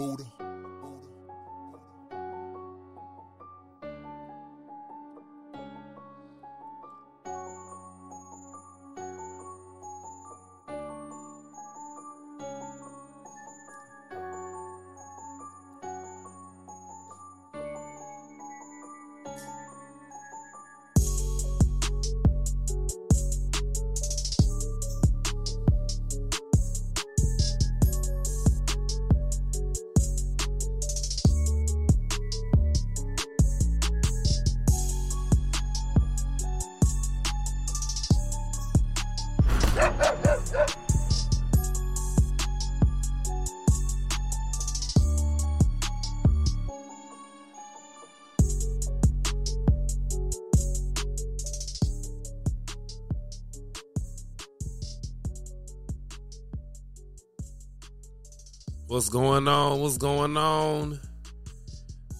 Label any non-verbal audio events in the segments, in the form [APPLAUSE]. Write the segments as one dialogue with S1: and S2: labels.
S1: Buddha.
S2: What's going on? What's going on?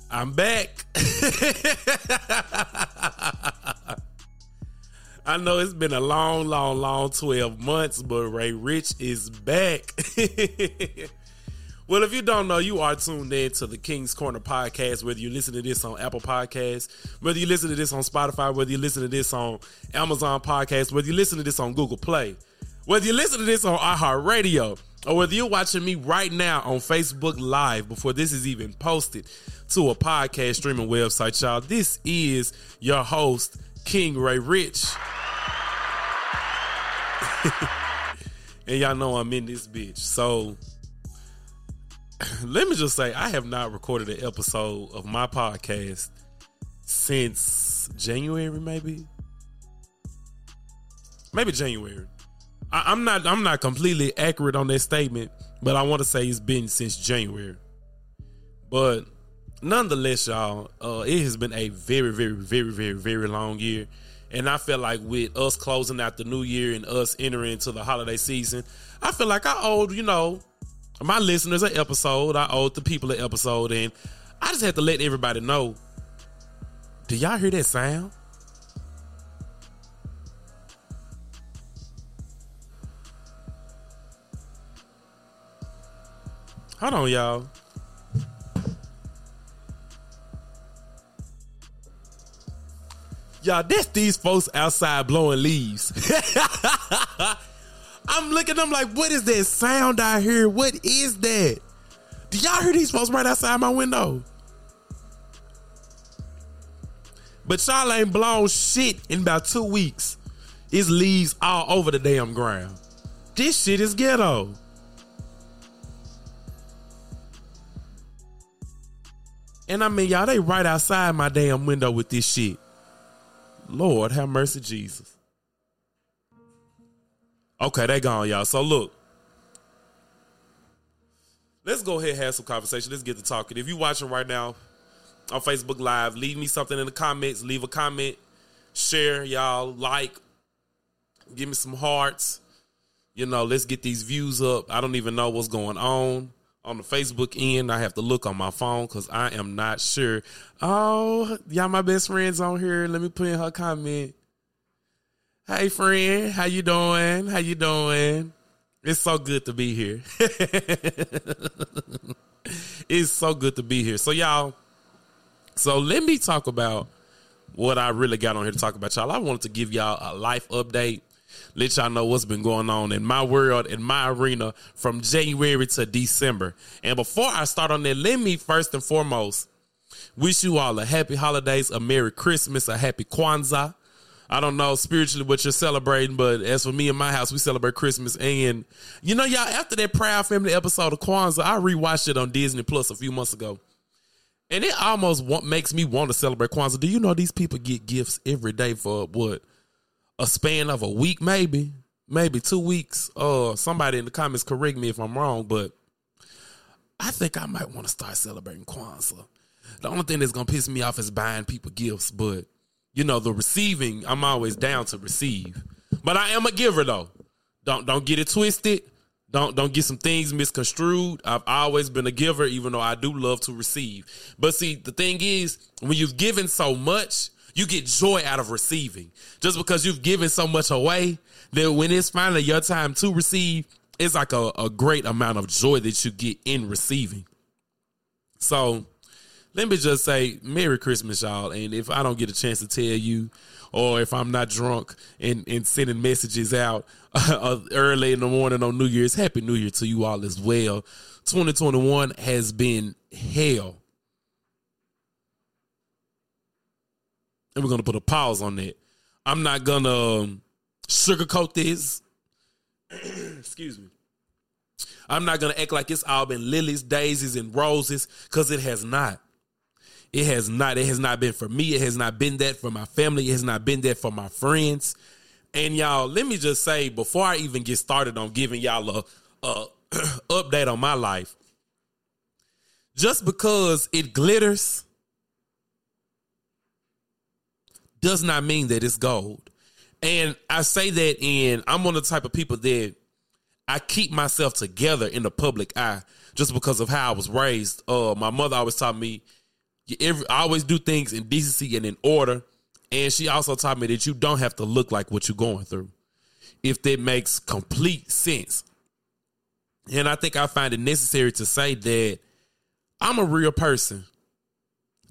S2: I'm back. [LAUGHS] I know it's been a long, long, long 12 months, but Ray Rich is back. [LAUGHS] well, if you don't know, you are tuned in to the King's Corner podcast, whether you listen to this on Apple Podcasts, whether you listen to this on Spotify, whether you listen to this on Amazon Podcasts, whether you listen to this on Google Play, whether you listen to this on iHeartRadio, or whether you're watching me right now on Facebook Live before this is even posted to a podcast streaming website, y'all. This is your host, King Ray Rich. [LAUGHS] and y'all know I'm in this bitch. So [CLEARS THROAT] let me just say, I have not recorded an episode of my podcast since January, maybe. Maybe January. I, am not I'm not completely accurate on that statement, but I want to say it's been since January. But nonetheless, y'all, uh, it has been a very, very, very, very, very long year. And I feel like with us closing out the new year and us entering into the holiday season, I feel like I owed, you know, my listeners an episode. I owed the people an episode. And I just had to let everybody know. Do y'all hear that sound? Hold on, y'all. Y'all, that's these folks outside blowing leaves. [LAUGHS] I'm looking, I'm like, what is that sound I hear? What is that? Do y'all hear these folks right outside my window? But y'all ain't blown shit in about two weeks. It's leaves all over the damn ground. This shit is ghetto. And I mean, y'all, they right outside my damn window with this shit. Lord, have mercy, Jesus. Okay, they gone, y'all. So look, let's go ahead and have some conversation. Let's get to talking. If you watching right now on Facebook Live, leave me something in the comments. Leave a comment, share, y'all, like, give me some hearts. You know, let's get these views up. I don't even know what's going on on the Facebook end. I have to look on my phone because I am not sure. Oh, y'all my best friends on here. Let me put in her comment. Hey friend, how you doing? How you doing? It's so good to be here. [LAUGHS] it's so good to be here. So y'all, so let me talk about what I really got on here to talk about, y'all. I wanted to give y'all a life update let y'all know what's been going on in my world, in my arena from January to December. And before I start on that, let me first and foremost wish you all a happy holidays, a Merry Christmas, a happy Kwanzaa. I don't know spiritually what you're celebrating, but as for me and my house, we celebrate Christmas. And you know, y'all, after that Proud Family episode of Kwanzaa, I rewatched it on Disney Plus a few months ago. And it almost makes me want to celebrate Kwanzaa. Do you know these people get gifts every day for what? A span of a week, maybe, maybe two weeks. Uh, somebody in the comments correct me if I'm wrong, but I think I might want to start celebrating Kwanzaa. The only thing that's gonna piss me off is buying people gifts, but you know the receiving, I'm always down to receive. But I am a giver though. Don't don't get it twisted. Don't don't get some things misconstrued. I've always been a giver, even though I do love to receive. But see, the thing is, when you've given so much, you get joy out of receiving. Just because you've given so much away, that when it's finally your time to receive, it's like a, a great amount of joy that you get in receiving. So let me just say Merry Christmas, y'all. And if I don't get a chance to tell you, or if I'm not drunk and, and sending messages out [LAUGHS] uh, early in the morning on New Year's, Happy New Year to you all as well. 2021 has been hell. And we're to put a pause on that. I'm not to um, sugarcoat this. [CLEARS THROAT] Excuse me. I'm not to act like it's all been lilies, daisies, and roses because it has not. It has not. It has not been for me. It has not been that for my family. It has not been that for my friends. And y'all, let me just say before I even get started on giving y'all a, a [CLEARS THROAT] update on my life, just because it glitters does not mean that it's gold. And I say that in I'm one of the type of people that I keep myself together in the public eye just because of how I was raised. Uh, my mother always taught me you every, I always do things in decency and in order. And she also taught me that you don't have to look like what you're going through, if that makes complete sense. And I think I find it necessary to say that I'm a real person,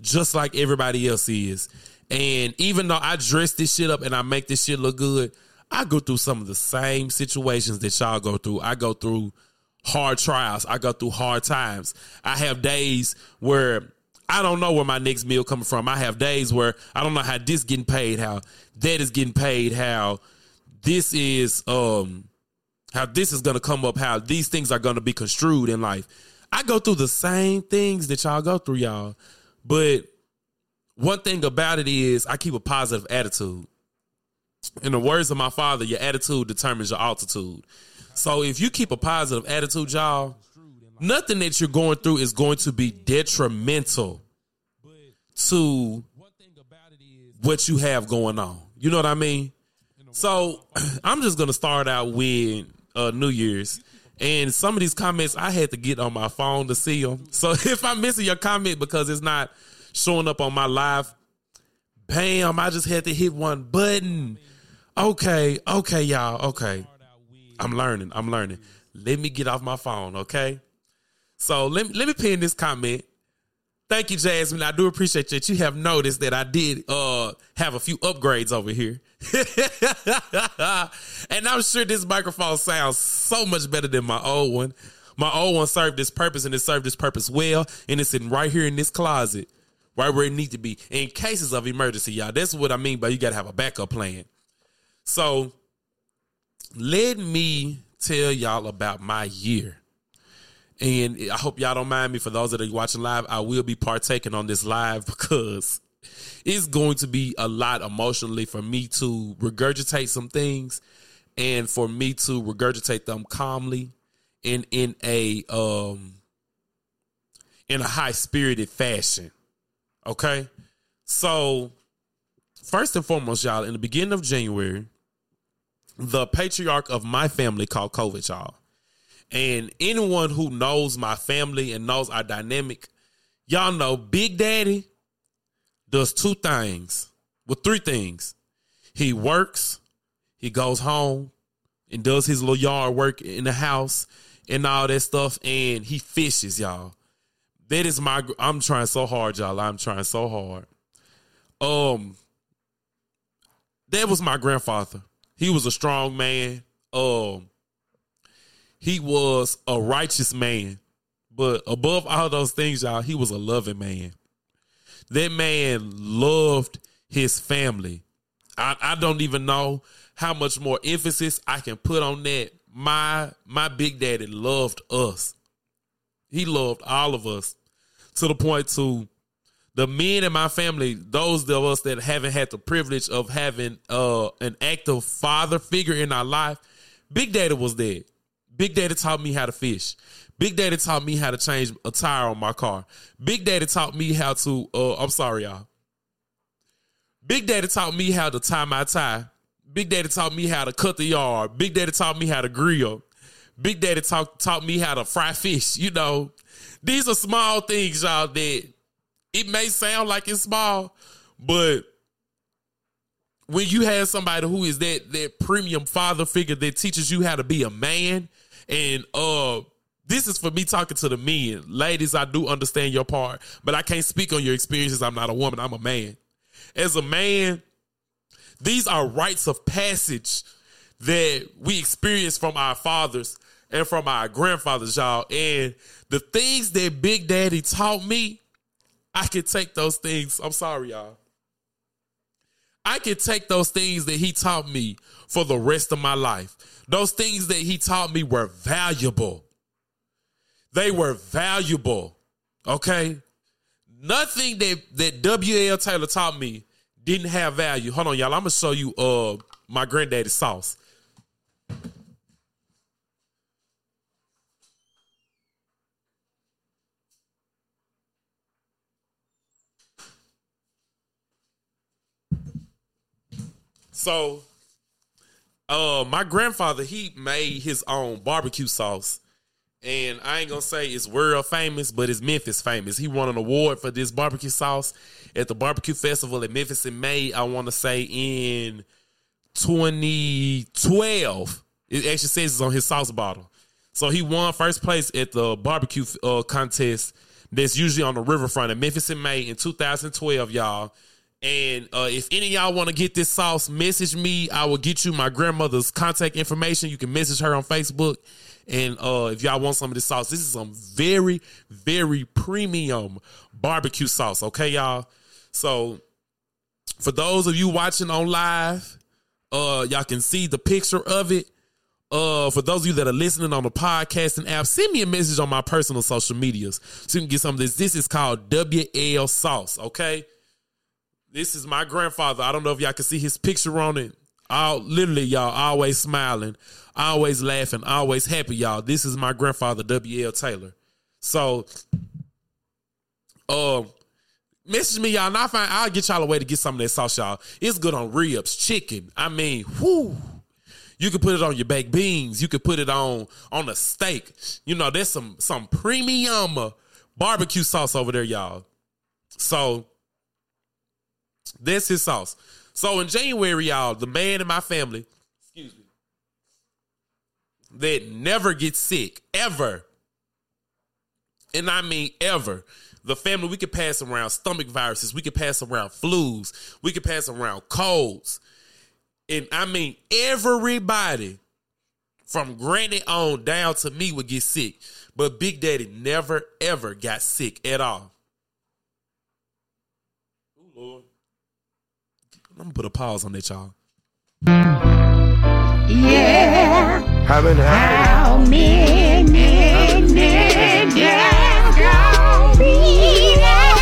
S2: just like everybody else is. And even though I dress this shit up and I make this shit look good, I go through some of the same situations that y'all go through. I go through hard trials. I go through hard times. I have days where I don't know where my next meal coming from. I have days where I don't know how this getting paid, how that is getting paid, how this is um how this is gonna come up, how these things are gonna be construed in life. I go through the same things that y'all go through, y'all. But one thing about it is I keep a positive attitude. In the words of my father, your attitude determines your altitude. So if you keep a positive attitude, y'all, nothing that you're going through is going to be detrimental to what you have going on. You know what I mean? So [CLEARS THROAT] I'm just gonna start out with uh, New Year's. And some of these comments I had to get on my phone to see them. So [LAUGHS] if I'm missing your comment because it's not showing up on my live, bam, I just had to hit one button. Okay, okay, y'all. Okay. I'm learning. I'm learning. Let me get off my phone, okay? So let, let me pin this comment. Thank you, Jasmine. I do appreciate that you have noticed that I did uh have a few upgrades over here. [LAUGHS] and I'm sure this microphone sounds so much better than my old one. My old one served this purpose and it served this purpose well. And it's sitting right here in this closet, right where it needs to be. In cases of emergency, y'all. That's what I mean by you gotta have a backup plan. So let me tell y'all about my year. And I hope y'all don't mind me for those that are watching live. I will be partaking on this live [LAUGHS] because it's going to be a lot emotionally for me to regurgitate some things and for me to regurgitate them calmly and in a um in a high spirited fashion. Okay? So first and foremost, y'all, in the beginning of January, the patriarch of my family called COVID, y'all. And anyone who knows my family and knows our dynamic, y'all know Big Daddy does two things. Well, three things. He works, he goes home and does his little yard work in the house and all that stuff, and he fishes, y'all. That is my I'm trying so hard, y'all. I'm trying so hard. Um that was my grandfather. He was a strong man. Um, he was a righteous man. But above all those things, y'all, he was a loving man. That man loved his family. I, I don't even know how much more emphasis I can put on that. My my big daddy loved us. He loved all of us to the point to the men in my family, those of us that haven't had the privilege of having uh, an active father figure in our life, Big Daddy was there. Big Daddy taught me how to fish. Big Daddy taught me how to change a tire on my car. Big Daddy taught me how to. Uh, I'm sorry, y'all. Big Daddy taught me how to tie my tie. Big Daddy taught me how to cut the yard. Big Daddy taught me how to grill. Big Daddy taught taught me how to fry fish. You know, these are small things, y'all, that it may sound like it's small, but when you have somebody who is that that premium father figure that teaches you how to be a man and uh this is for me talking to the men. Ladies, I do understand your part, but I can't speak on your experiences. I'm not a woman, I'm a man. As a man, these are rites of passage that we experience from our fathers and from our grandfathers, y'all. And the things that Big Daddy taught me, I can take those things. I'm sorry, y'all. I can take those things that he taught me for the rest of my life. Those things that he taught me were valuable. They were valuable. Okay? Nothing that that W.L. Taylor taught me didn't have value. Hold on, y'all. I'm gonna show you uh my granddaddy's sauce. So, uh, my grandfather he made his own barbecue sauce, and I ain't gonna say it's world famous, but it's Memphis famous. He won an award for this barbecue sauce at the barbecue festival in Memphis in May. I want to say in 2012. It actually says it's on his sauce bottle. So he won first place at the barbecue uh, contest that's usually on the riverfront in Memphis in May in 2012, y'all. And uh, if any y'all want to get this sauce, message me. I will get you my grandmother's contact information. You can message her on Facebook. And uh, if y'all want some of this sauce, this is some very, very premium barbecue sauce. Okay, y'all. So for those of you watching on live, uh, y'all can see the picture of it. Uh, for those of you that are listening on the podcasting app, send me a message on my personal social medias so you can get some of this. This is called WL Sauce. Okay. This is my grandfather. I don't know if y'all can see his picture on it. All literally, y'all always smiling, always laughing, always happy, y'all. This is my grandfather, W.L. Taylor. So, um, message me, y'all, and I find I'll get y'all a way to get some of that sauce, y'all. It's good on ribs, chicken. I mean, whoo. You could put it on your baked beans. You could put it on on a steak. You know, there's some some premium barbecue sauce over there, y'all. So that's his sauce. So in January, y'all, the man in my family, excuse me, that never gets sick, ever. And I mean ever. The family, we could pass around stomach viruses, we could pass around flus, we could pass around colds. And I mean, everybody from granny on down to me would get sick. But Big Daddy never, ever got sick at all. Ooh, Lord. I'm gonna put a pause on that, y'all.
S1: Yeah.
S3: Haven't had
S1: How many niggas gonna be? Yeah.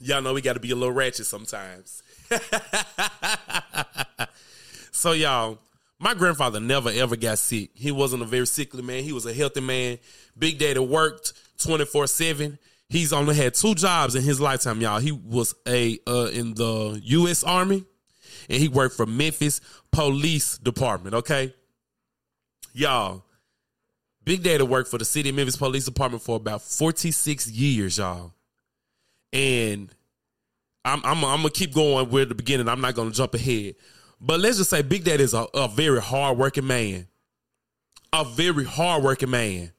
S2: Y'all know we got to be a little ratchet sometimes. [LAUGHS] so, y'all, my grandfather never ever got sick. He wasn't a very sickly man. He was a healthy man. Big Daddy worked 24 7. He's only had two jobs in his lifetime, y'all. He was a uh, in the U.S. Army and he worked for Memphis Police Department, okay? Y'all, Big Daddy worked for the city of Memphis Police Department for about 46 years, y'all. And I'm I'm, I'm gonna keep going with the beginning. I'm not gonna jump ahead. But let's just say Big Daddy is a, a very hardworking man. A very hardworking man.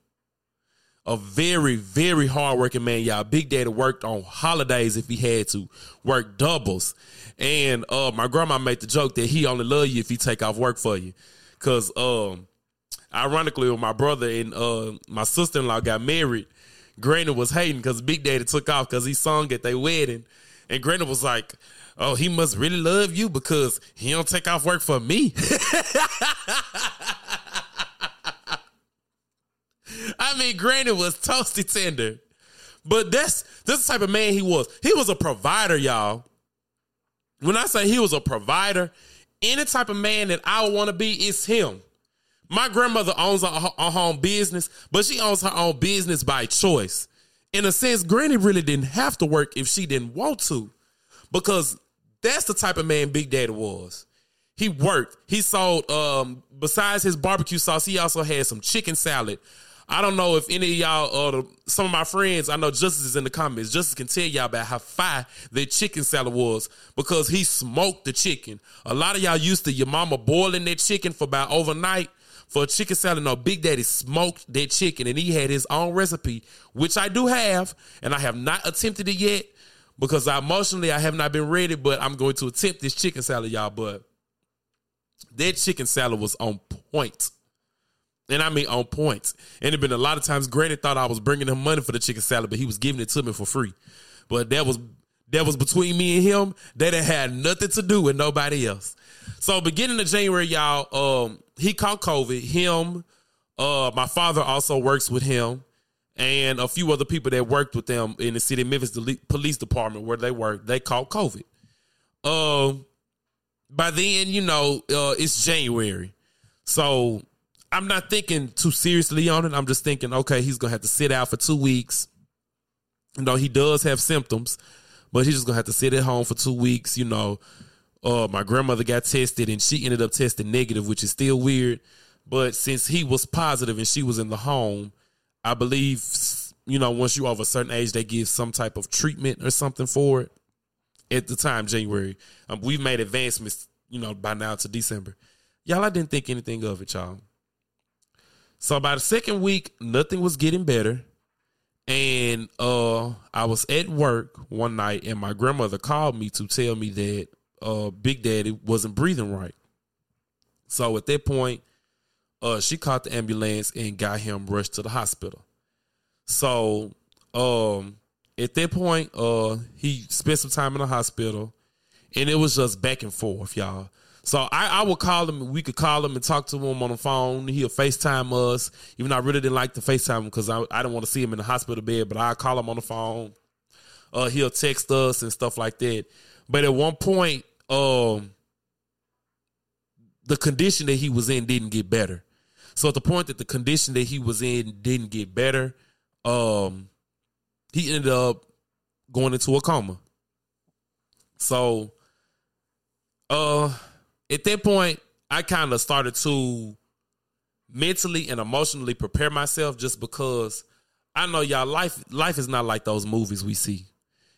S2: A very, very hardworking man, y'all. Big Daddy worked on holidays if he had to, work doubles. And uh my grandma made the joke that he only love you if he take off work for you. Cause um ironically when my brother and uh my sister-in-law got married, Granny was hating because Big Daddy took off because he sung at their wedding. And Granny was like, Oh, he must really love you because he don't take off work for me. [LAUGHS] I mean, Granny was toasty tender. But that's that's the type of man he was. He was a provider, y'all. When I say he was a provider, any type of man that I want to be is him. My grandmother owns a, a home business, but she owns her own business by choice. In a sense, Granny really didn't have to work if she didn't want to, because that's the type of man Big Daddy was. He worked. He sold. Um, besides his barbecue sauce, he also had some chicken salad, I don't know if any of y'all or the, some of my friends, I know Justice is in the comments. Justice can tell y'all about how fire their chicken salad was because he smoked the chicken. A lot of y'all used to your mama boiling that chicken for about overnight for a chicken salad. No, Big Daddy smoked that chicken and he had his own recipe, which I do have, and I have not attempted it yet because I emotionally I have not been ready, but I'm going to attempt this chicken salad, y'all. But that chicken salad was on point. And I mean on point. And it been a lot of times Granny thought I was bringing him money for the chicken salad, but he was giving it to me for free. But that was that was between me and him. That it had nothing to do with nobody else. So beginning of January, y'all, um, he caught COVID. Him, uh, my father also works with him, and a few other people that worked with them in the city of Memphis police department where they work. They caught COVID. Um, by then, you know, uh, it's January, so I'm not thinking too seriously on it. I'm just thinking, okay, he's gonna have to sit out for two weeks. You know, he does have symptoms, but he's just gonna have to sit at home for two weeks. You know, uh, my grandmother got tested and she ended up testing negative, which is still weird. But since he was positive and she was in the home, I believe you know once you over a certain age, they give some type of treatment or something for it. At the time, January, um, we've made advancements, you know, by now to December. Y'all, I didn't think anything of it, y'all. So by the second week, nothing was getting better. And uh I was at work one night and my grandmother called me to tell me that uh Big Daddy wasn't breathing right. So at that point, uh she called the ambulance and got him rushed to the hospital. So um at that point, uh he spent some time in the hospital and it was just back and forth, y'all. So I, I would call him. We could call him and talk to him on the phone. He'll FaceTime us, even though I really didn't like to FaceTime him because I, I didn't want to see him in the hospital bed. But I call him on the phone. Uh, he'll text us and stuff like that. But at one point, um, the condition that he was in didn't get better. So at the point that the condition that he was in didn't get better, um, he ended up going into a coma. So, uh at that point, I kind of started to mentally and emotionally prepare myself just because I know y'all life life is not like those movies we see.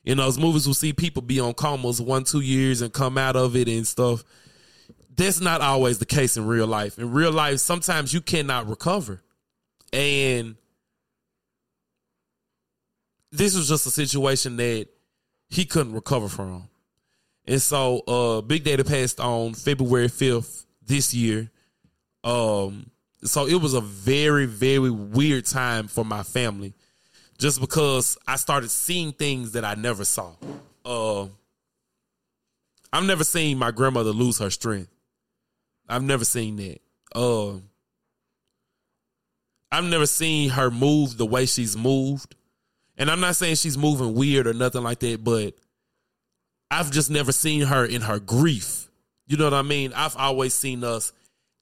S2: Know, those movies we see people be on comas one, two years and come out of it and stuff. That's not always the case in real life. In real life, sometimes you cannot recover. And this was just a situation that he couldn't recover from. And so uh Big Daddy passed on February 5th this year. Um so it was a very, very weird time for my family. Just because I started seeing things that I never saw. Uh I've never seen my grandmother lose her strength. I've never seen that. Uh I've never seen her move the way she's moved. And I'm not saying she's moving weird or nothing like that, but I've just never seen her in her grief. You know what I mean? I've always seen us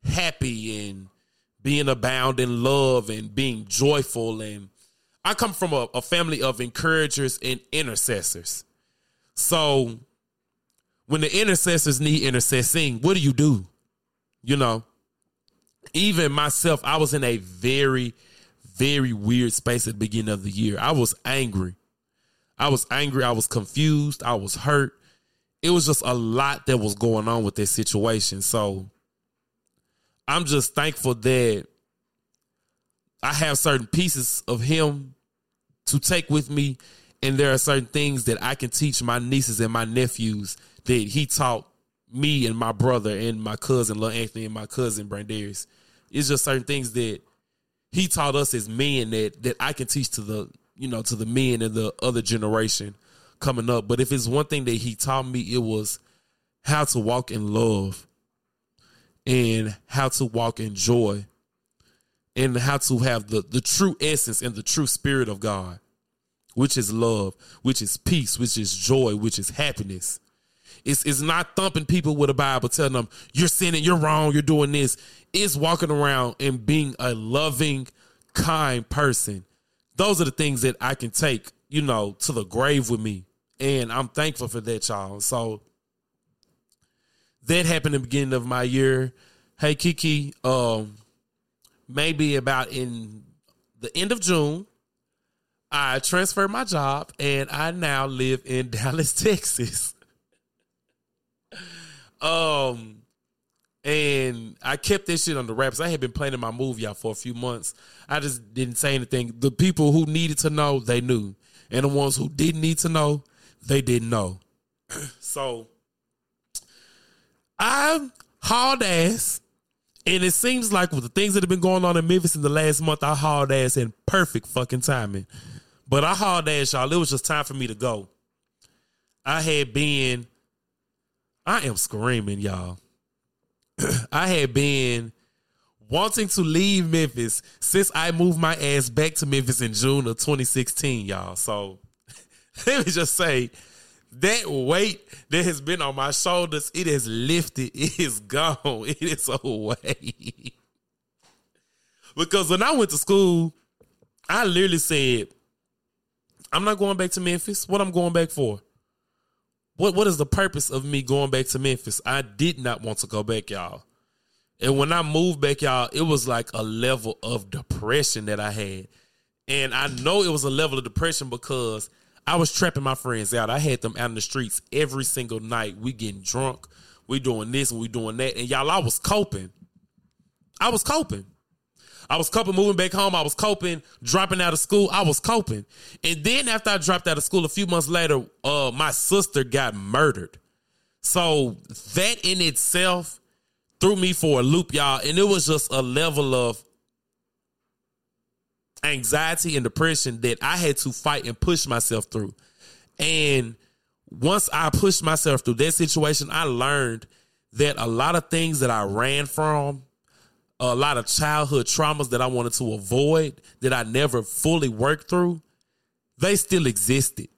S2: happy and being abound in love and being joyful. And I come from a, a family of encouragers and intercessors. So when the intercessors need intercessing, what do you do? You know, even myself, I was in a very, very weird space at the beginning of the year. I was angry. I was angry. I was confused. I was hurt. It was just a lot that was going on with this situation. So I'm just thankful that I have certain pieces of him to take with me. And there are certain things that I can teach my nieces and my nephews that he taught me and my brother and my cousin, Anthony, and my cousin, Brandarius. It's just certain things that he taught us as men that that I can teach to the you know, to the men and the other generation coming up. But if it's one thing that he taught me, it was how to walk in love and how to walk in joy and how to have the, the true essence and the true spirit of God, which is love, which is peace, which is joy, which is happiness. It's, it's not thumping people with a Bible telling them, you're sinning, you're wrong, you're doing this. It's walking around and being a loving, kind person those are the things that I can take, you know, to the grave with me. And I'm thankful for that, y'all. So that happened in the beginning of my year. Hey Kiki, um, maybe about in the end of June, I transferred my job and I now live in [LAUGHS] Dallas, Texas. Um, and I kept this shit on the wraps. I had been planning my movie y'all, for a few months. I just didn't say anything. The people who needed to know, they knew. And the ones who didn't need to know, they didn't know. [CLEARS THROAT] so I hauled ass. And it seems like with the things that have been going on in Memphis in the last month, I hauled ass in perfect fucking timing. But I hauled ass, y'all. It was just time for me to go. I had been, I am screaming, y'all. [CLEARS THROAT] I had been wanting to leave Memphis since I moved my ass back to Memphis in June of 2016, y'all. So [LAUGHS] let me just say that weight that has been on my shoulders, it has lifted. [LAUGHS] It is gone. [LAUGHS] It is away. because when I went to school, I literally said, I'm not going back to Memphis. What I'm going back for? What what is the purpose of me going back to Memphis? I did not want to go back, y'all. And when I moved back, y'all, it was like a level of depression that I had. And I know it was a level of depression because I was trapping my friends out. I had them out in the streets every single night. We getting drunk. We doing this and we doing that. And y'all, I was coping. I was coping. I was coping moving back home. I was coping dropping out of school. I was coping. And then after I dropped out of school, a few months later, uh, my sister got murdered. So that in itself threw me for a loop, y'all. And it was just a level of anxiety and depression that I had to fight and push myself through. And once I pushed myself through that situation, I learned that a lot of things that I ran from, a lot of childhood traumas that I wanted to avoid, that I never fully worked through, they still existed.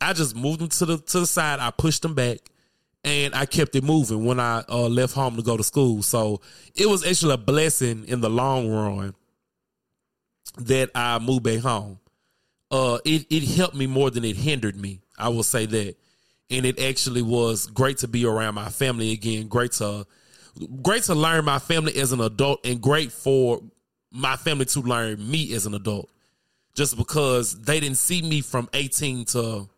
S2: I just moved them to the to the side. I pushed them back, and I kept it moving when I uh, left home to go to school. So it was actually a blessing in the long run that I moved back home. Uh, it it helped me more than it hindered me. I will say that, and it actually was great to be around my family again. Great to great to learn my family as an adult, and great for my family to learn me as an adult. Just because they didn't see me from eighteen to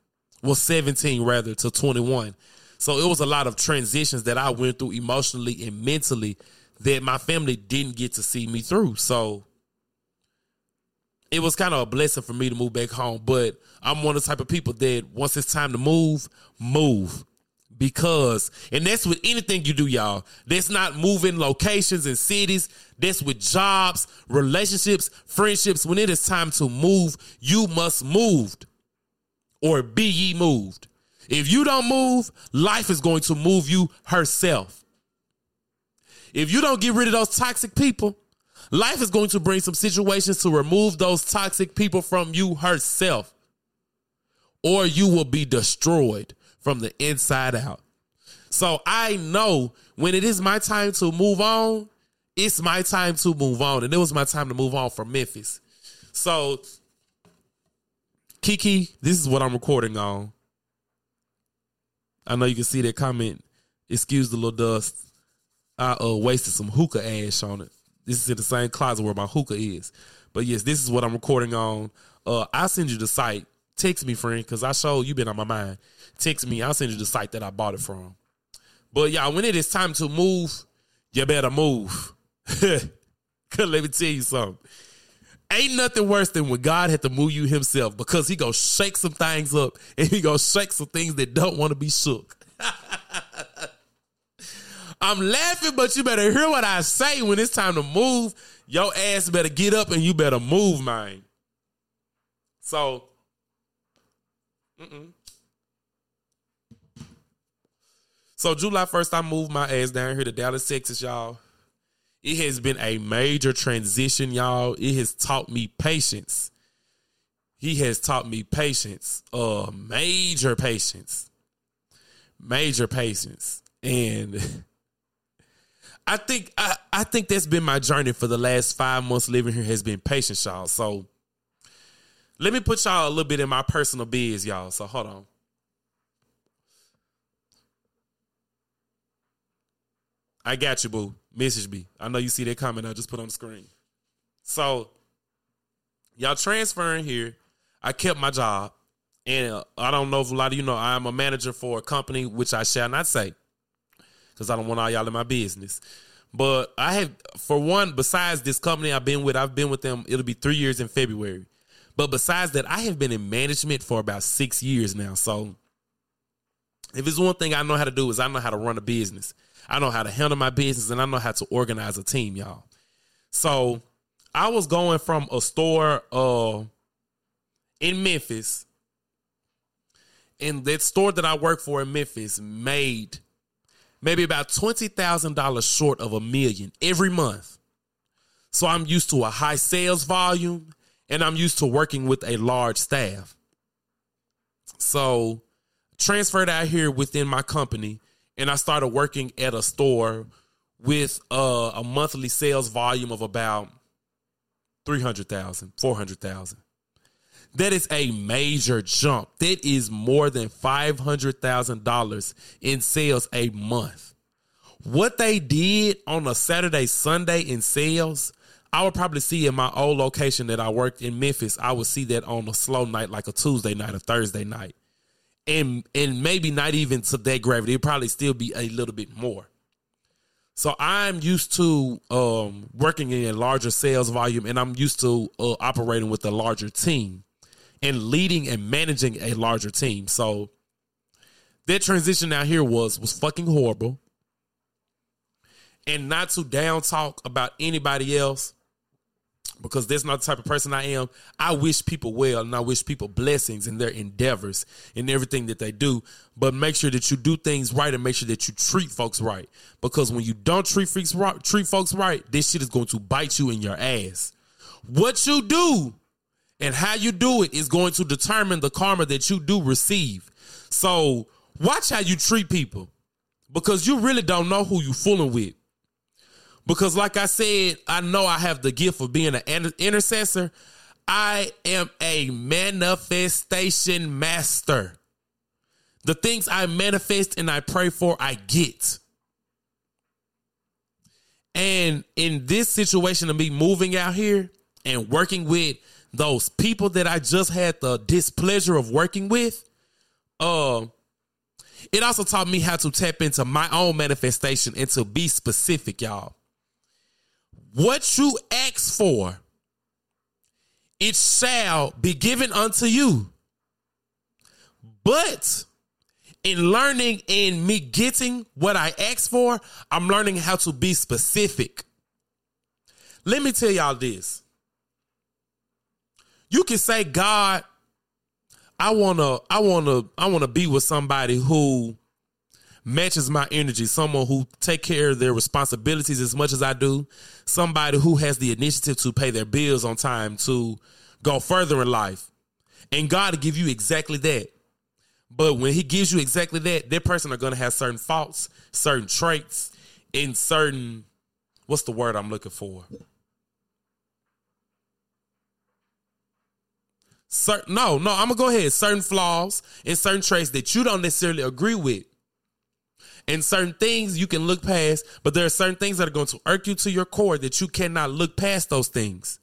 S2: well seventeen rather to twenty one, so it was a lot of transitions that I went through emotionally and mentally that my family didn't get to see me through. So it was kind of a blessing for me to move back home. But I'm one of the type of people that once it's time to move, move. Because, and that's with anything you do, y'all. That's not moving locations and cities. That's with jobs, relationships, friendships. When it is time to move, you must move or be ye moved. If you don't move, life is going to move you herself. If you don't get rid of those toxic people, life is going to bring some situations to remove those toxic people from you herself. Or you will be destroyed from the inside out. So I know when it is my time to move on, it's my time to move on. And it was my time to move on from Memphis. So, Kiki, this is what I'm recording on. I know you can see that comment. Excuse the little dust. I uh, wasted some hookah ash on it. This is in the same closet where my hookah is. But yes, this is what I'm recording on. Uh, I'll send you the site. Text me, friend, because I show you been on my mind. Text me. I'll send you the site that I bought it from. But y'all, when it is time to move, you better move. [LAUGHS] Cause let me tell you something. Ain't nothing worse than when God had to move you himself because he gonna shake some things up and he gonna shake some things that don't want to be shook. [LAUGHS] I'm laughing, but you better hear what I say when it's time to move. Your ass better get up and you better move, man. So, mm-mm. so July 1st, I moved my ass down here to Dallas, Texas, y'all. It has been a major transition, y'all. It has taught me patience. He has taught me patience, uh, major patience, major patience, and [LAUGHS] I think I, I think that's been my journey for the last five months living here has been patience, y'all. So let me put y'all a little bit in my personal biz, y'all. So hold on. I got you, boo. Message me. I know you see that comment I just put on the screen. So y'all transferring here. I kept my job, and I don't know if a lot of you know I am a manager for a company which I shall not say because I don't want all y'all in my business. But I have, for one, besides this company I've been with, I've been with them. It'll be three years in February. But besides that, I have been in management for about six years now. So if it's one thing I know how to do is I know how to run a business. I know how to handle my business and I know how to organize a team, y'all. So I was going from a store uh in Memphis. And that store that I work for in Memphis made maybe about $20,000 short of a million every month. So I'm used to a high sales volume and I'm used to working with a large staff. So transferred out here within my company and I started working at a store with uh, a monthly sales volume of about 300,000, 400,000. That is a major jump. That is more than $500,000 in sales a month. What they did on a Saturday, Sunday in sales, I would probably see in my old location that I worked in Memphis. I would see that on a slow night, like a Tuesday night or Thursday night. And and maybe not even to that gravity. It'd probably still be a little bit more. So I'm used to um, working in a larger sales volume, and I'm used to uh, operating with a larger team and leading and managing a larger team. So that transition out here was was fucking horrible. And not to down talk about anybody else because that's not the type of person I am. I wish people well and I wish people blessings in their endeavors and everything that they do. But make sure that you do things right and make sure that you treat folks right. Because when you don't treat folks right, treat folks right, this shit is going to bite you in your ass. What you do and how you do it is going to determine the karma that you do receive. So watch how you treat people because you really don't know who you fooling with. Because, like I said, I know I have the gift of being an intercessor. I am a manifestation master. The things I manifest and I pray for, I get. And in this situation of me moving out here and working with those people that I just had the displeasure of working with, uh, it also taught me how to tap into my own manifestation and to be specific, y'all. What you ask for, it shall be given unto you. But in learning and me getting what I ask for, I'm learning how to be specific. Let me tell y'all this. You can say, God, I wanna, I wanna, I wanna be with somebody who matches my energy, someone who take care of their responsibilities as much as I do, somebody who has the initiative to pay their bills on time, to go further in life. And God will give you exactly that. But when he gives you exactly that, that person are going to have certain faults, certain traits, and certain what's the word I'm looking for? Certain no, no, I'm gonna go ahead. Certain flaws and certain traits that you don't necessarily agree with and certain things you can look past, but there are certain things that are going to irk you to your core that you cannot look past those things.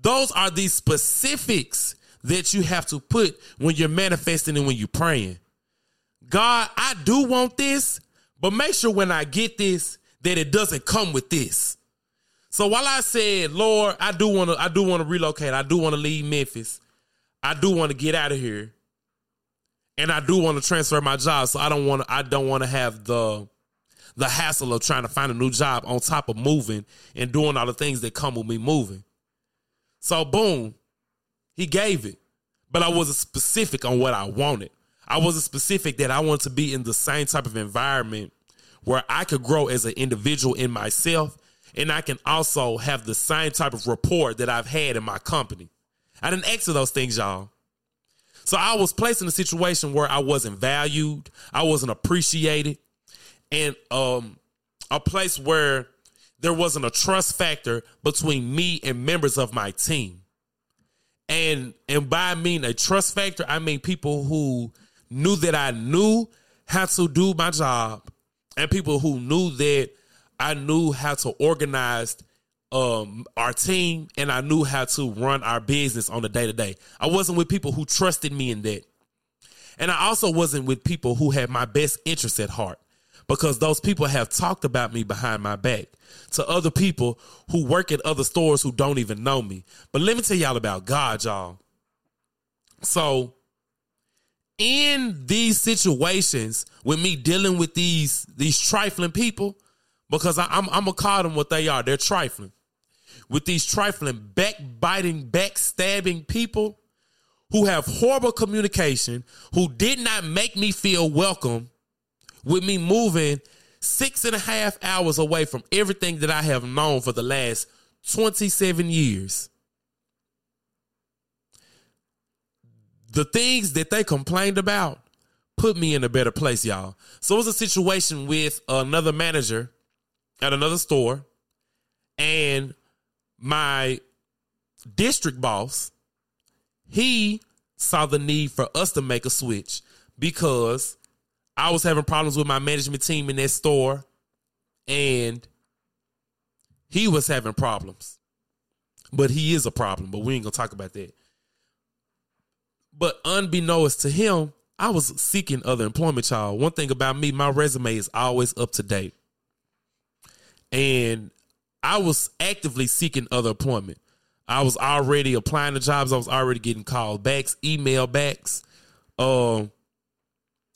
S2: Those are the specifics that you have to put when you're manifesting and when you're praying. God, I do want this, but make sure when I get this that it doesn't come with this. So while I said, Lord, I do want to I do want to relocate. I do want to leave Memphis. I do want to get out of here and I do want to transfer my job, so I don't want to. I don't want to have the the hassle of trying to find a new job on top of moving and doing all the things that come with me moving. So boom, he gave it, but I wasn't specific on what I wanted. I wasn't specific that I wanted to be in the same type of environment where I could grow as an individual in myself, and I can also have the same type of rapport that I've had in my company. I didn't ask for those things, y'all. So I was placed in a situation where I wasn't valued, I wasn't appreciated, and um, a place where there wasn't a trust factor between me and members of my team. And and by I mean a trust factor, I mean people who knew that I knew how to do my job and people who knew that I knew how to organize um our team and I knew how to run our business on a day to day. I wasn't with people who trusted me in that. And I also wasn't with people who had my best interests at heart because those people have talked about me behind my back to other people who work at other stores who don't even know me. But let me tell y'all about God, y'all. So, in these situations with me dealing with these these trifling people, because I, I'm I'm gonna call them what they are. They're trifling. With these trifling, backbiting, backstabbing people who have horrible communication, who did not make me feel welcome with me moving six and a half hours away from everything that I have known for the last 27 years. The things that they complained about put me in a better place, y'all. So it was a situation with another manager at another store, and my district boss, he saw the need for us to make a switch because I was having problems with my management team in that store, and he was having problems. But he is a problem, but we ain't gonna talk about that. But unbeknownst to him, I was seeking other employment, y'all. One thing about me, my resume is always up to date. And I was actively seeking other employment. I was already applying to jobs. I was already getting called backs, email backs. Um,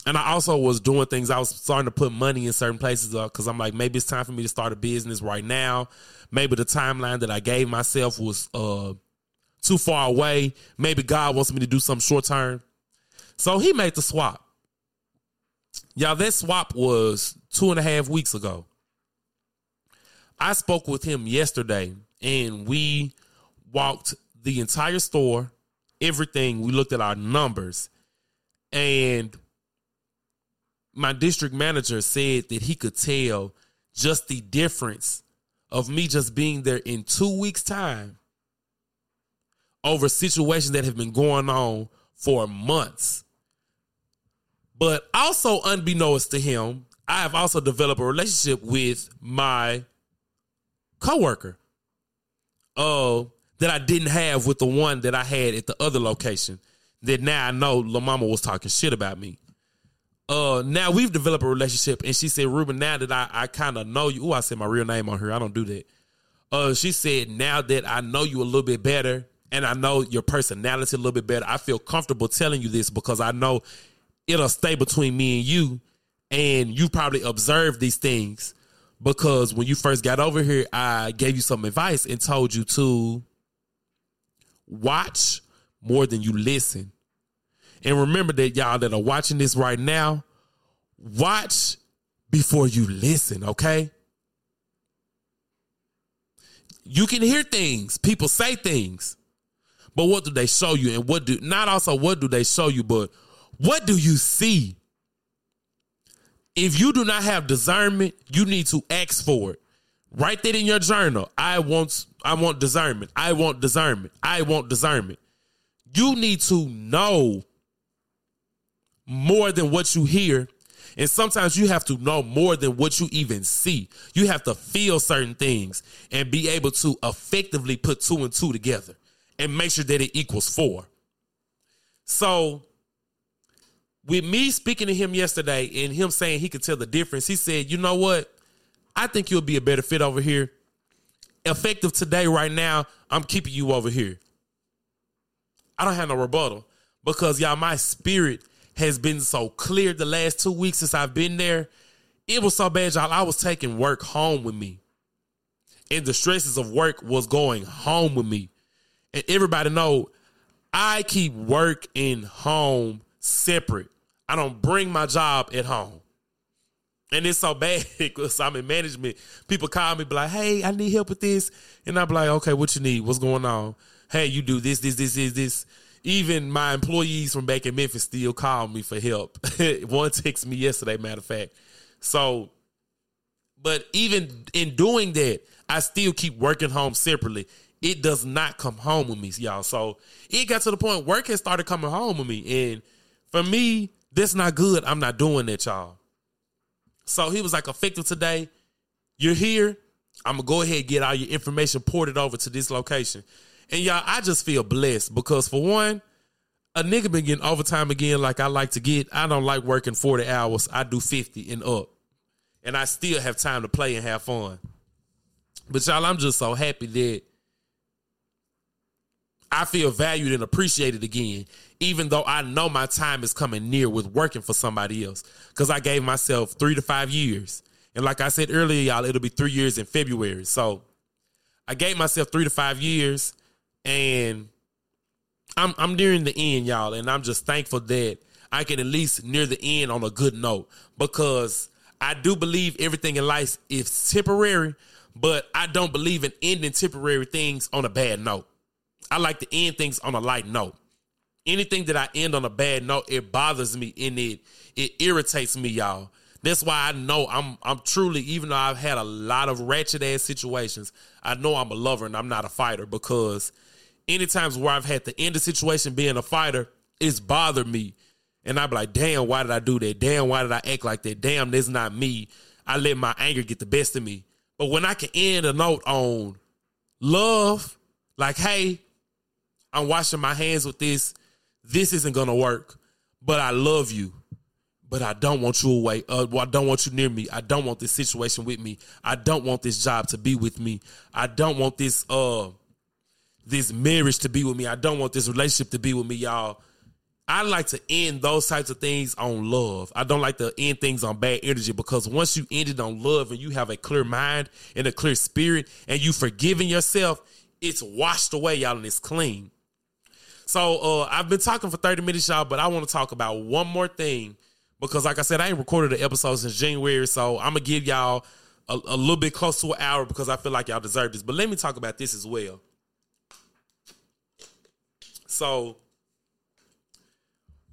S2: and I also was doing things. I was starting to put money in certain places because I'm like, maybe it's time for me to start a business right now. Maybe the timeline that I gave myself was uh, too far away. Maybe God wants me to do something short term. So he made the swap. Y'all, that swap was two and a half weeks ago. I spoke with him yesterday and we walked the entire store, everything. We looked at our numbers and my district manager said that he could tell just the difference of me just being there in two weeks' time over situations that have been going on for months. But also, unbeknownst to him, I have also developed a relationship with my coworker. Uh, that I didn't have with the one that I had at the other location. That now I know La Mama was talking shit about me uh now we've developed a relationship and she said ruben now that i, I kind of know you oh i said my real name on her i don't do that uh she said now that i know you a little bit better and i know your personality a little bit better i feel comfortable telling you this because i know it'll stay between me and you and you probably observed these things because when you first got over here i gave you some advice and told you to watch more than you listen and remember that y'all that are watching this right now, watch before you listen, okay? You can hear things, people say things, but what do they show you? And what do not also what do they show you, but what do you see? If you do not have discernment, you need to ask for it. Write that in your journal. I want I want discernment. I want discernment. I want discernment. You need to know more than what you hear. And sometimes you have to know more than what you even see. You have to feel certain things and be able to effectively put two and two together and make sure that it equals four. So, with me speaking to him yesterday and him saying he could tell the difference, he said, You know what? I think you'll be a better fit over here. Effective today, right now, I'm keeping you over here. I don't have no rebuttal because y'all, my spirit has been so clear the last two weeks since I've been there. It was so bad, y'all. I was taking work home with me. And the stresses of work was going home with me. And everybody know I keep work and home separate. I don't bring my job at home. And it's so bad [LAUGHS] because I'm in management. People call me, be like, hey, I need help with this. And I'm like, okay, what you need? What's going on? Hey, you do this, this, this, this, this even my employees from back in Memphis still call me for help. [LAUGHS] One texted me yesterday, matter of fact. So, but even in doing that, I still keep working home separately. It does not come home with me, y'all. So it got to the point work has started coming home with me. And for me, that's not good. I'm not doing that, y'all. So he was like, effective today. You're here. I'm gonna go ahead and get all your information ported over to this location. And y'all, I just feel blessed because for one, a nigga been getting overtime again like I like to get. I don't like working 40 hours. I do 50 and up. And I still have time to play and have fun. But y'all, I'm just so happy that I feel valued and appreciated again, even though I know my time is coming near with working for somebody else. Because I gave myself three to five years. And like I said earlier, y'all, it'll be three years in February. So I gave myself three to five years, and I'm I'm nearing the end, y'all, and I'm just thankful that I can at least near the end on a good note because I do believe everything in life is temporary, but I don't believe in ending temporary things on a bad note. I like to end things on a light note. Anything that I end on a bad note, it bothers me and it it irritates me, y'all. That's why I know I'm I'm truly, even though I've had a lot of ratchet ass situations, I know I'm a lover and I'm not a fighter because any times where I've had to end a situation being a fighter, it's bothered me. And I'm like, damn, why did I do that? Damn, why did I act like that? Damn, that's not me. I let my anger get the best of me. But when I can end a note on love, like, hey, I'm washing my hands with this. This isn't gonna work, but I love you. But I don't want you away. Uh, well, I don't want you near me. I don't want this situation with me. I don't want this job to be with me. I don't want this uh this marriage to be with me. I don't want this relationship to be with me, y'all. I like to end those types of things on love. I don't like to end things on bad energy because once you end it on love and you have a clear mind and a clear spirit and you forgiving yourself, it's washed away, y'all, and it's clean. So uh, I've been talking for 30 minutes, y'all, but I want to talk about one more thing because, like I said, I ain't recorded an episode since January, so I'm gonna give y'all a, a little bit close to an hour because I feel like y'all deserve this. But let me talk about this as well. So,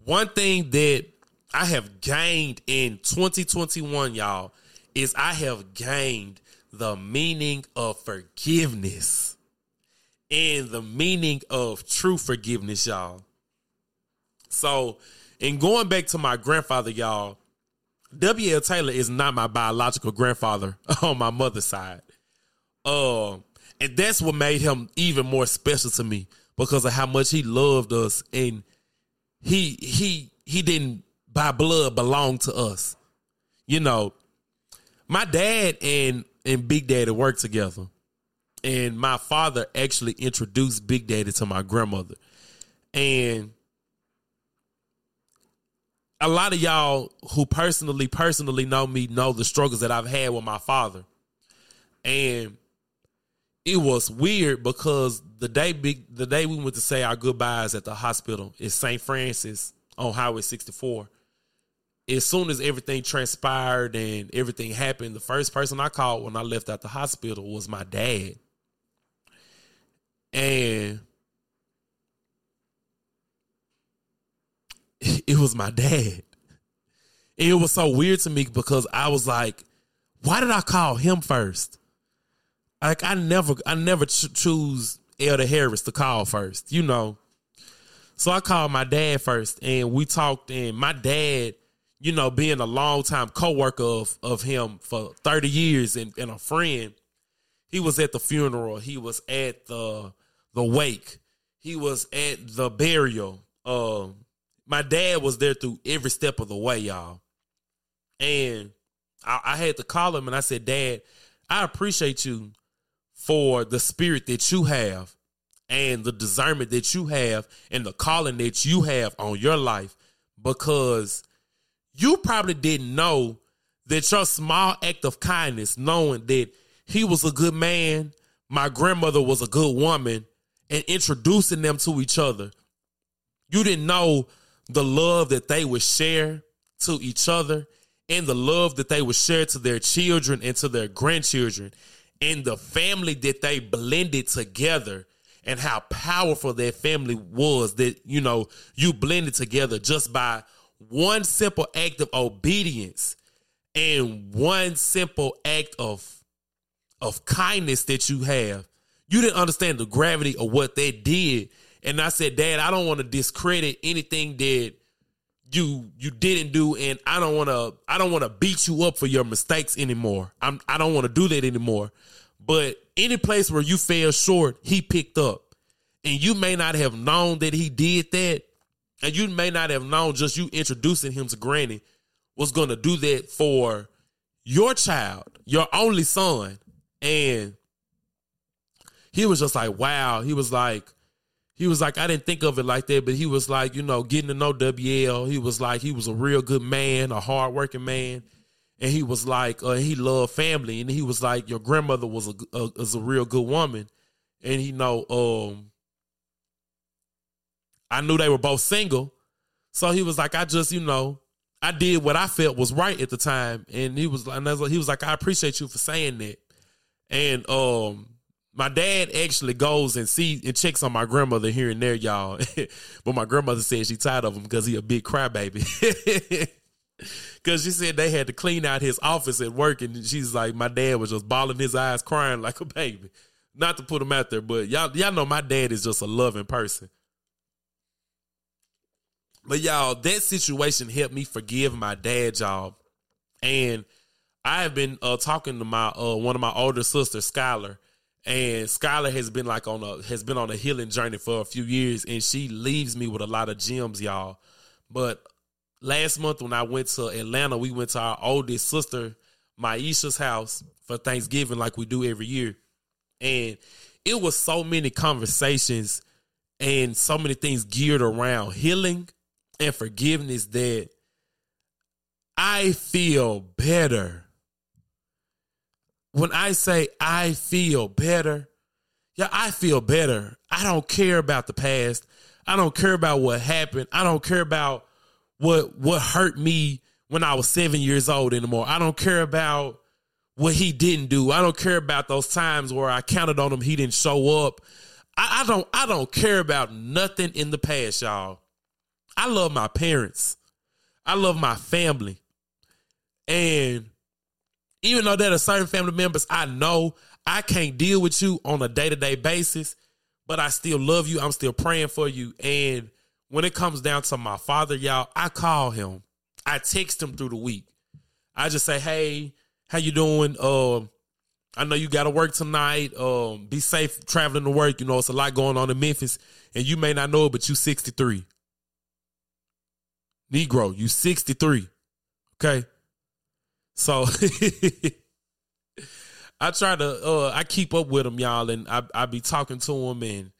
S2: one thing that I have gained in 2021, y'all, is I have gained the meaning of forgiveness and the meaning of true forgiveness, y'all. So, in going back to my grandfather, y'all, W.L. Taylor is not my biological grandfather [LAUGHS] on my mother's side. Uh, and that's what made him even more special to me because of how much he loved us and he he he didn't by blood belong to us. You know, my dad and and Big Daddy worked together. And my father actually introduced Big Daddy to my grandmother. And a lot of y'all who personally personally know me know the struggles that I've had with my father. And it was weird because the day big the day we went to say our goodbyes at the hospital is St. Francis on Highway 64. As soon as everything transpired and everything happened, the first person I called when I left out the hospital was my dad. And it was my dad. And it was so weird to me because I was like, why did I call him first? Like I never, I never ch- choose Elder Harris to call first, you know. So I called my dad first, and we talked. And my dad, you know, being a long time co-worker of of him for thirty years and, and a friend, he was at the funeral. He was at the the wake. He was at the burial. Um, my dad was there through every step of the way, y'all. And I, I had to call him and I said, Dad, I appreciate you for the spirit that you have and the discernment that you have and the calling that you have on your life because you probably didn't know that your small act of kindness, knowing that he was a good man, my grandmother was a good woman, and introducing them to each other, you didn't know the love that they would share to each other and the love that they would share to their children and to their grandchildren and the family that they blended together and how powerful that family was that you know you blended together just by one simple act of obedience and one simple act of of kindness that you have you didn't understand the gravity of what they did and i said dad i don't want to discredit anything that you you didn't do and i don't want to i don't want to beat you up for your mistakes anymore i'm i don't want to do that anymore But any place where you fell short, he picked up. And you may not have known that he did that. And you may not have known just you introducing him to Granny was going to do that for your child, your only son. And he was just like, wow. He was like, he was like, I didn't think of it like that, but he was like, you know, getting to know WL. He was like, he was a real good man, a hardworking man. And he was like, uh, he loved family. And he was like, your grandmother was a, a was a real good woman. And he know, um, I knew they were both single. So he was like, I just, you know, I did what I felt was right at the time. And he was like, he was like, I appreciate you for saying that. And um, my dad actually goes and see and checks on my grandmother here and there, y'all. [LAUGHS] but my grandmother said she tired of him because he a big crybaby. [LAUGHS] Cause she said they had to clean out his office at work, and she's like, my dad was just bawling his eyes, crying like a baby. Not to put him out there, but y'all, y'all know my dad is just a loving person. But y'all, that situation helped me forgive my dad, y'all. And I have been uh, talking to my uh, one of my older sisters, Skylar, and Skylar has been like on a has been on a healing journey for a few years, and she leaves me with a lot of gems, y'all. But last month when I went to Atlanta, we went to our oldest sister, Maisha's house for Thanksgiving, like we do every year, and it was so many conversations and so many things geared around healing and forgiveness that I feel better. When I say I feel better, yeah, I feel better. I don't care about the past. I don't care about what happened. I don't care about what what hurt me when I was seven years old anymore. I don't care about what he didn't do. I don't care about those times where I counted on him, he didn't show up. I, I don't I don't care about nothing in the past, y'all. I love my parents. I love my family. And even though there are certain family members I know I can't deal with you on a day to day basis, but I still love you. I'm still praying for you. And when it comes down to my father, y'all, I call him. I text him through the week. I just say, "Hey, how you doing? Um, I know you got to work tonight. Um, be safe traveling to work. You know, it's a lot going on in Memphis, and you may not know it, but you 63. Negro, you 63. Okay. So [LAUGHS] I try to uh I keep up with him, y'all, and I I be talking to him and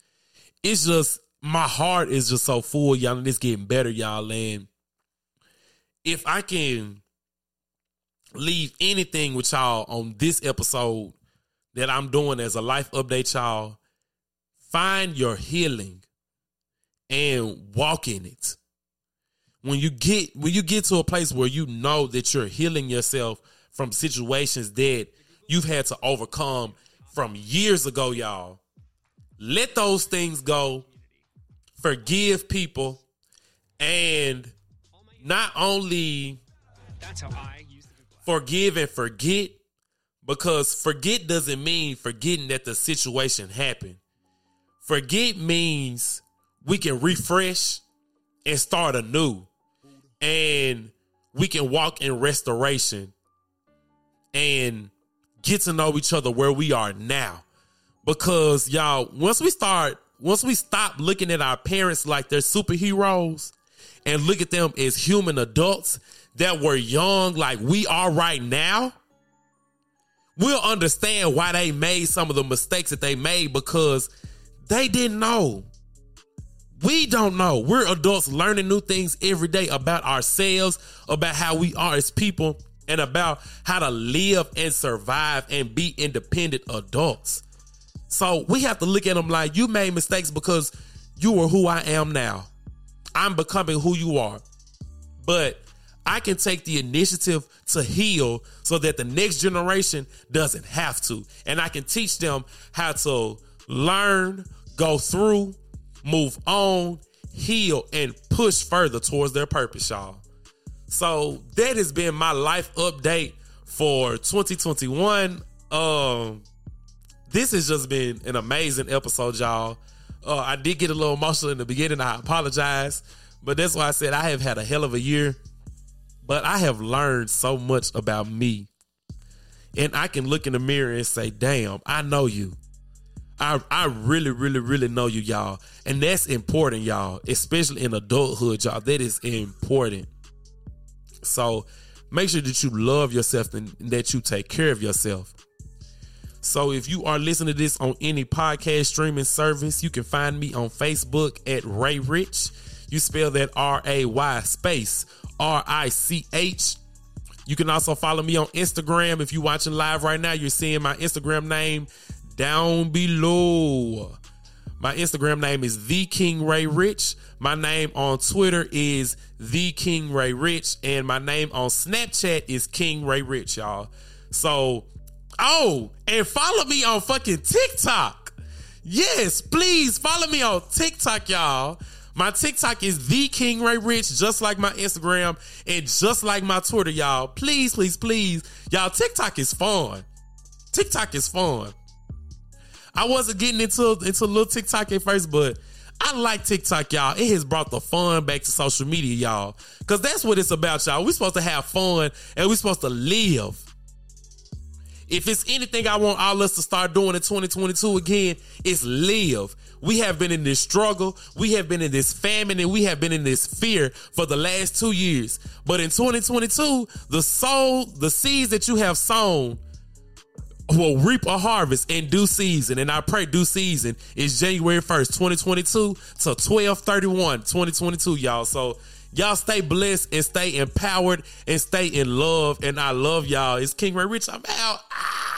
S2: it's just my heart is just so full, y'all, and it's getting better, y'all. And if I can leave anything with y'all on this episode that I'm doing as a life update, y'all, find your healing and walk in it when you get when you get to a place where you know that you're healing yourself from situations that you've had to overcome from years ago, y'all. Let those things go. Forgive people and not only forgive and forget because forget doesn't mean forgetting that the situation happened. Forget means we can refresh and start anew and we can walk in restoration and get to know each other where we are now. Because y'all, once we start, once we stop looking at our parents like they're superheroes and look at them as human adults that were young like we are right now, we'll understand why they made some of the mistakes that they made because they didn't know. We don't know. We're adults learning new things every day about ourselves, about how we are as people, and about how to live and survive and be independent adults. So we have to look at them like you made mistakes because you are who I am now. I'm becoming who you are. But I can take the initiative to heal so that the next generation doesn't have to. And I can teach them how to learn, go through, move on, heal, and push further towards their purpose, y'all. So that has been my life update for 2021. Um, this has just been an amazing episode, y'all. Uh, I did get a little emotional in the beginning. I apologize, but that's why I said I have had a hell of a year. But I have learned so much about me and I can look in the mirror and say, damn, I know you. I, I really, really, really know you, y'all. And that's important, y'all, especially in adulthood, y'all. That is important. So make sure that you love yourself and that you take care of yourself. So if you are listening to this on any podcast streaming service, you can find me on Facebook at Ray Rich. You spell that R A Y space R I C H. You can also follow me on Instagram. If you're watching live right now, you're seeing my Instagram name down below. My Instagram name is the King Ray Rich. My name on Twitter is the King Ray Rich, and my name on Snapchat is King Ray Rich, y'all. So, oh, and follow me on fucking TikTok. Yes, please follow me on TikTok, y'all. My TikTok is the King Ray Rich, just like my Instagram and just like my Twitter, y'all. Please, please, please, y'all. TikTok is fun. TikTok is fun. I wasn't getting into into little TikTok at first, but I like TikTok, y'all. It has brought the fun back to social media, y'all. Cause that's what it's about, y'all. We're supposed to have fun and we're supposed to live. If it's anything I want all us to start doing in 2022 again, it's live. We have been in this struggle, we have been in this famine, and we have been in this fear for the last two years. But in 2022, the soul, the seeds that you have sown will reap a harvest in due season. And I pray due season is January 1st, 2022 to 1231, 2022, y'all. So y'all stay blessed and stay empowered and stay in love. And I love y'all. It's King Ray Rich. I'm out. Ah!